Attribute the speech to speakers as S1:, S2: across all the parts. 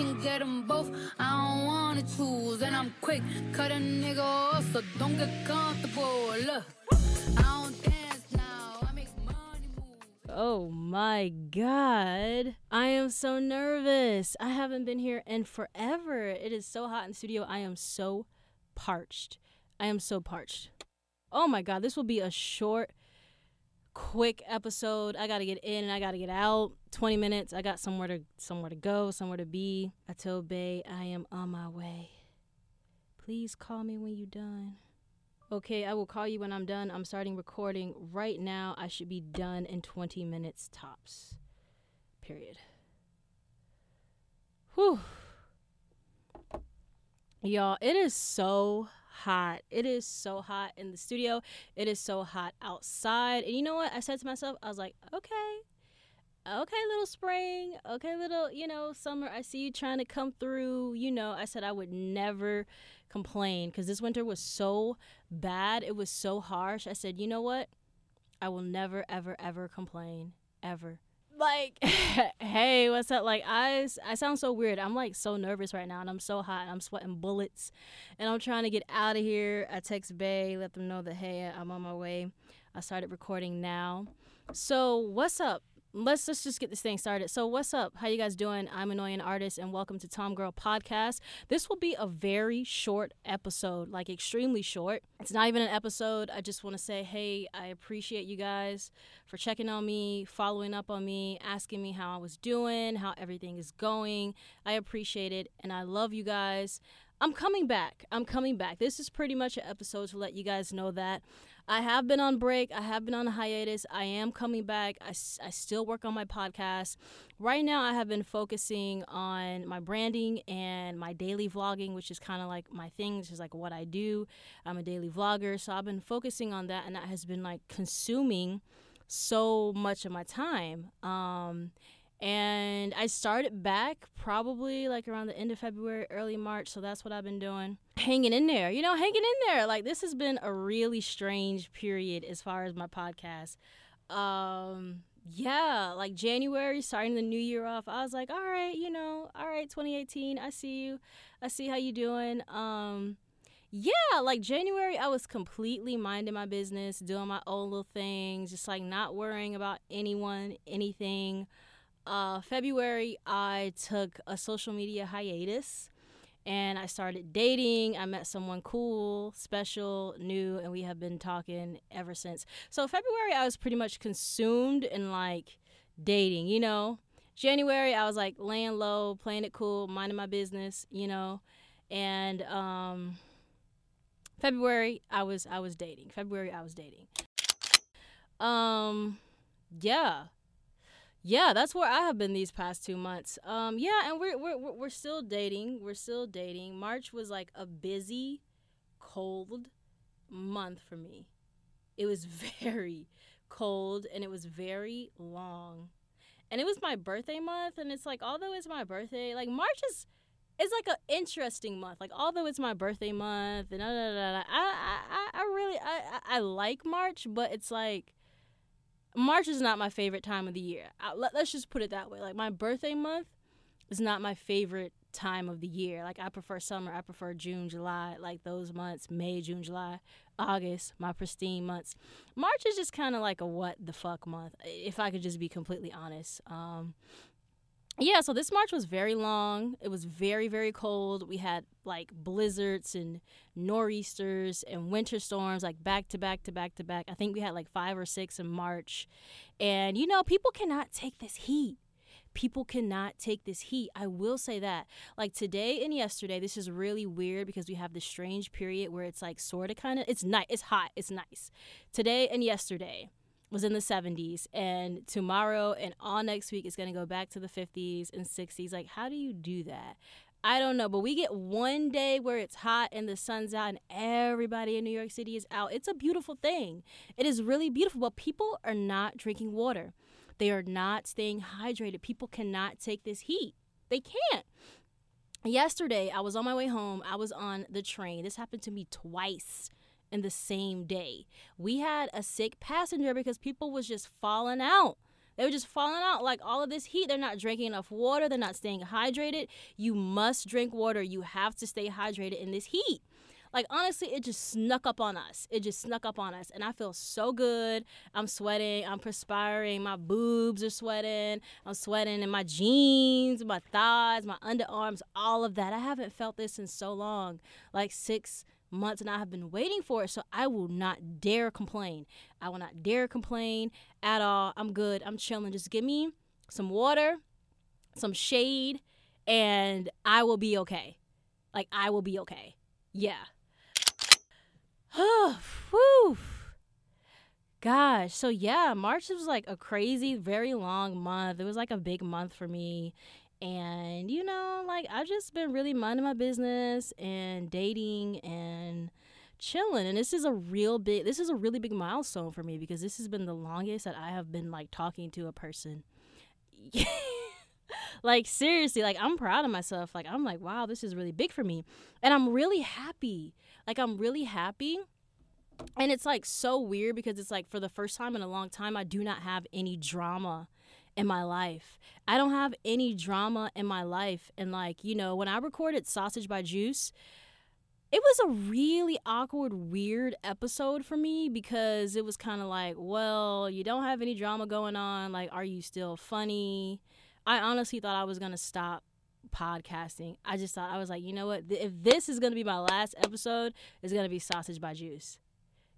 S1: can get them both. I don't wanna choose, and I'm quick. Cut a nigga off, so don't get comfortable. Look, I don't dance now, I make money move.
S2: Oh my god. I am so nervous. I haven't been here in forever. It is so hot in the studio. I am so parched. I am so parched. Oh my god, this will be a short quick episode. I got to get in and I got to get out. 20 minutes. I got somewhere to somewhere to go, somewhere to be. I told Bay I am on my way. Please call me when you're done. Okay, I will call you when I'm done. I'm starting recording right now. I should be done in 20 minutes tops. Period. Whew. Y'all, it is so hot. It is so hot in the studio. It is so hot outside. And you know what? I said to myself, I was like, okay, okay, little spring, okay, little, you know, summer. I see you trying to come through. You know, I said I would never complain because this winter was so bad. It was so harsh. I said, you know what? I will never, ever, ever complain. Ever like hey what's up? Like I, I sound so weird. I'm like so nervous right now and i'm so hot and i'm sweating bullets and i'm trying to get out of here. I text bay let them know that hey i'm on my way. I started recording now. So what's up let's, let's just get this thing started. So, what's up? How you guys doing? I'm Annoyin Artist, and welcome to Tom Girl Podcast. This will be a very short episode, like extremely short. It's not even an episode. I just want to say, hey, I appreciate you guys for checking on me, following up on me, asking me how I was doing, how everything is going. I appreciate it, and I love you guys. I'm coming back. I'm coming back. This is pretty much an episode to let you guys know that I have been on break. I have been on a hiatus. I am coming back. I, I still work on my podcast. Right now, I have been focusing on my branding and my daily vlogging, which is kind of like my thing, which is like what I do. I'm a daily vlogger. So I've been focusing on that, and that has been like consuming so much of my time. Um, and I started back probably like around the end of February, early March. So that's what I've been doing. Hanging in there, you know, hanging in there. Like this has been a really strange period as far as my podcast. Um, yeah, like January, starting the new year off, I was like, all right, you know, all right, 2018, I see you. I see how you doing. Um, yeah, like January, I was completely minding my business, doing my own little things, just like not worrying about anyone, anything uh, February, I took a social media hiatus and I started dating. I met someone cool, special, new, and we have been talking ever since. So, February, I was pretty much consumed in like dating, you know. January, I was like laying low, playing it cool, minding my business, you know. And um, February, I was I was dating. February, I was dating. Um, yeah yeah, that's where I have been these past two months. Um, yeah, and we're we're we're still dating. We're still dating. March was like a busy, cold month for me. It was very cold and it was very long, and it was my birthday month. And it's like, although it's my birthday, like March is it's like an interesting month. Like although it's my birthday month and da, da, da, I, I I really I I like March, but it's like March is not my favorite time of the year. I, let, let's just put it that way. Like my birthday month is not my favorite time of the year. Like I prefer summer. I prefer June, July, like those months, May, June, July, August, my pristine months. March is just kind of like a what the fuck month, if I could just be completely honest. Um, yeah, so this March was very long. It was very, very cold. We had like blizzards and nor'easters and winter storms, like back to back to back to back. I think we had like five or six in March. And, you know, people cannot take this heat. People cannot take this heat. I will say that. Like today and yesterday, this is really weird because we have this strange period where it's like sort of kind of, it's nice, it's hot, it's nice. Today and yesterday, was in the 70s and tomorrow and all next week is going to go back to the 50s and 60s like how do you do that I don't know, but we get one day where it's hot and the sun's out and everybody in New York City is out. It's a beautiful thing. It is really beautiful, but people are not drinking water. They are not staying hydrated. People cannot take this heat. They can't. Yesterday, I was on my way home. I was on the train. This happened to me twice in the same day. We had a sick passenger because people was just falling out. They were just falling out like all of this heat. They're not drinking enough water. They're not staying hydrated. You must drink water. You have to stay hydrated in this heat. Like honestly, it just snuck up on us. It just snuck up on us. And I feel so good. I'm sweating. I'm perspiring. My boobs are sweating. I'm sweating in my jeans, my thighs, my underarms, all of that. I haven't felt this in so long. Like six months and I have been waiting for it. So I will not dare complain. I will not dare complain at all. I'm good. I'm chilling. Just give me some water, some shade, and I will be okay. Like I will be okay. Yeah. Whew. Gosh. So yeah, March was like a crazy, very long month. It was like a big month for me. And you know, like I've just been really minding my business and dating and chilling. And this is a real big this is a really big milestone for me because this has been the longest that I have been like talking to a person. like seriously, like I'm proud of myself. Like I'm like, wow, this is really big for me. And I'm really happy. Like I'm really happy. And it's like so weird because it's like for the first time in a long time I do not have any drama in my life. I don't have any drama in my life. And like, you know, when I recorded Sausage by Juice, it was a really awkward, weird episode for me because it was kind of like, well, you don't have any drama going on. Like, are you still funny? I honestly thought I was going to stop podcasting. I just thought, I was like, you know what? If this is going to be my last episode, it's going to be Sausage by Juice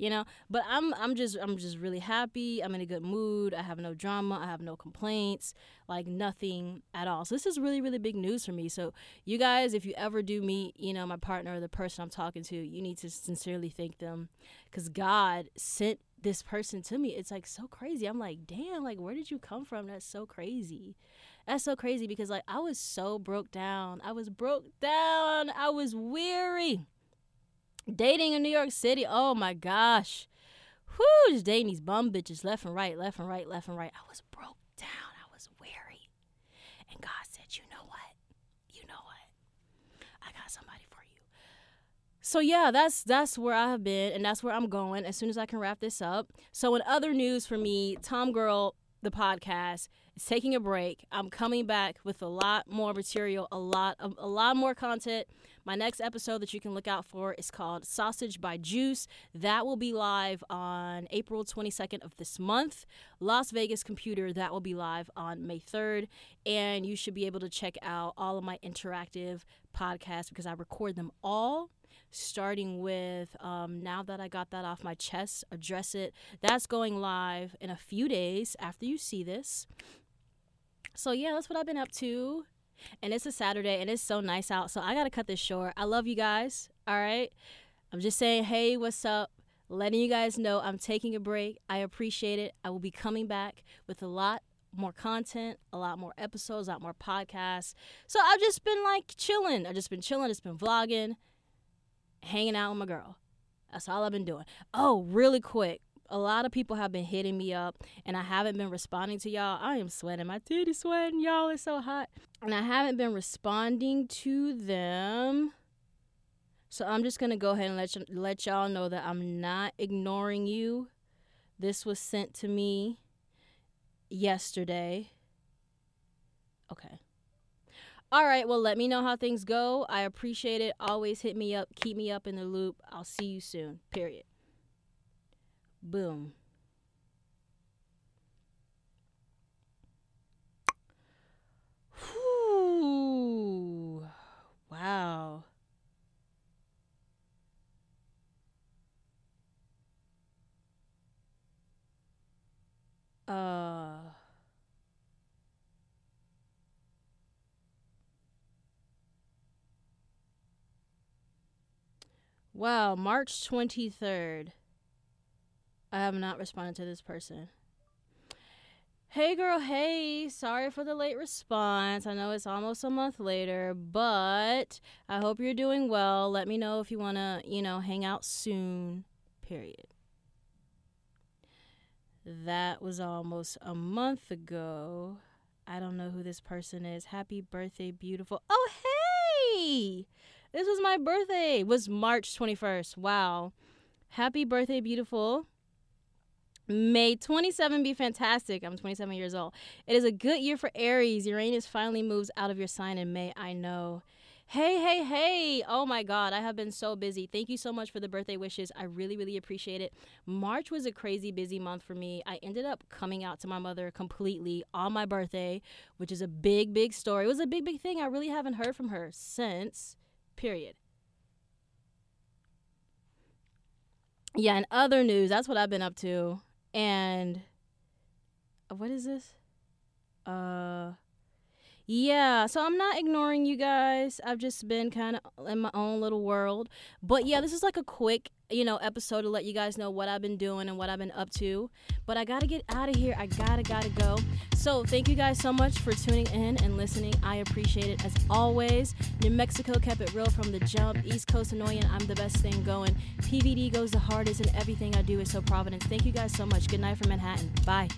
S2: you know? But i'm i'm just i'm just really happy. I'm in a good mood. I have no drama. I have no complaints. Like nothing at all. So this is really really big news for me. So you guys if you ever do meet you know my partner or the person i'm talking to you need to sincerely thank them. Because god sent this person to me. It's like so crazy. I'm like damn like where did you come from? That's so crazy. That's so crazy. Because like i was so broke down. I was broke down. I was weary Dating in New York City, oh my gosh. Whoo, just dating these bum bitches left and right, left and right, left and right. I was broke down. I was weary. And God said, you know what? You know what? I got somebody for you. So yeah, that's that's where I have been and that's where I'm going as soon as I can wrap this up. So in other news for me, Tom Girl, the podcast, is taking a break. I'm coming back with a lot more material, a lot of a lot more content my next episode that you can look out for is called Sausage by Juice. That will be live on April 22nd of this month. Las Vegas Computer, that will be live on May 3rd. And you should be able to check out all of my interactive podcasts because I record them all starting with um, now that I got that off my chest, address it. That's going live in a few days after you see this. So, yeah, that's what I've been up to and it's a Saturday and it's so nice out. So I got to cut this short. I love you guys. All right. I'm just saying, hey, what's up? Letting you guys know I'm taking a break. I appreciate it. I will be coming back with a lot more content, a lot more episodes, a lot more podcasts. So I've just been like chilling. I've just been chilling, It's been vlogging, hanging out with my girl. That's all I've been doing. Oh, really quick a lot of people have been hitting me up and I haven't been responding to y'all. I am sweating. My titty sweating, y'all. It's so hot. And I haven't been responding to them. So I'm just going to go ahead and let, y- let y'all know that I'm not ignoring you. This was sent to me yesterday. Okay. All right, well, let me know how things go. I appreciate it. Always hit me up. Keep me up in the loop. I'll see you soon. Period. Boom. Whew. Wow. Uh. Wow, March 23rd. I have not responded to this person. Hey girl, hey, sorry for the late response. I know it's almost a month later, but I hope you're doing well. Let me know if you want to, you know, hang out soon. Period. That was almost a month ago. I don't know who this person is. Happy birthday, beautiful. Oh, hey! This was my birthday. It was March 21st. Wow. Happy birthday, beautiful. May 27 be fantastic. I'm 27 years old. It is a good year for Aries. Uranus finally moves out of your sign in May. I know. Hey, hey, hey. Oh my God, I have been so busy. Thank you so much for the birthday wishes. I really, really appreciate it. March was a crazy busy month for me. I ended up coming out to my mother completely on my birthday, which is a big, big story. It was a big, big thing. I really haven't heard from her since, period. Yeah, and other news, that's what I've been up to. And uh, what is this? Uh, yeah, so I'm not ignoring you guys. I've just been kind of in my own little world. But yeah, this is like a quick, you know, episode to let you guys know what I've been doing and what I've been up to. But I got to get out of here. I got to, got to go. So thank you guys so much for tuning in and listening. I appreciate it as always. New Mexico kept it real from the jump. East Coast annoying. I'm the best thing going. PVD goes the hardest, and everything I do is so Providence. Thank you guys so much. Good night from Manhattan. Bye.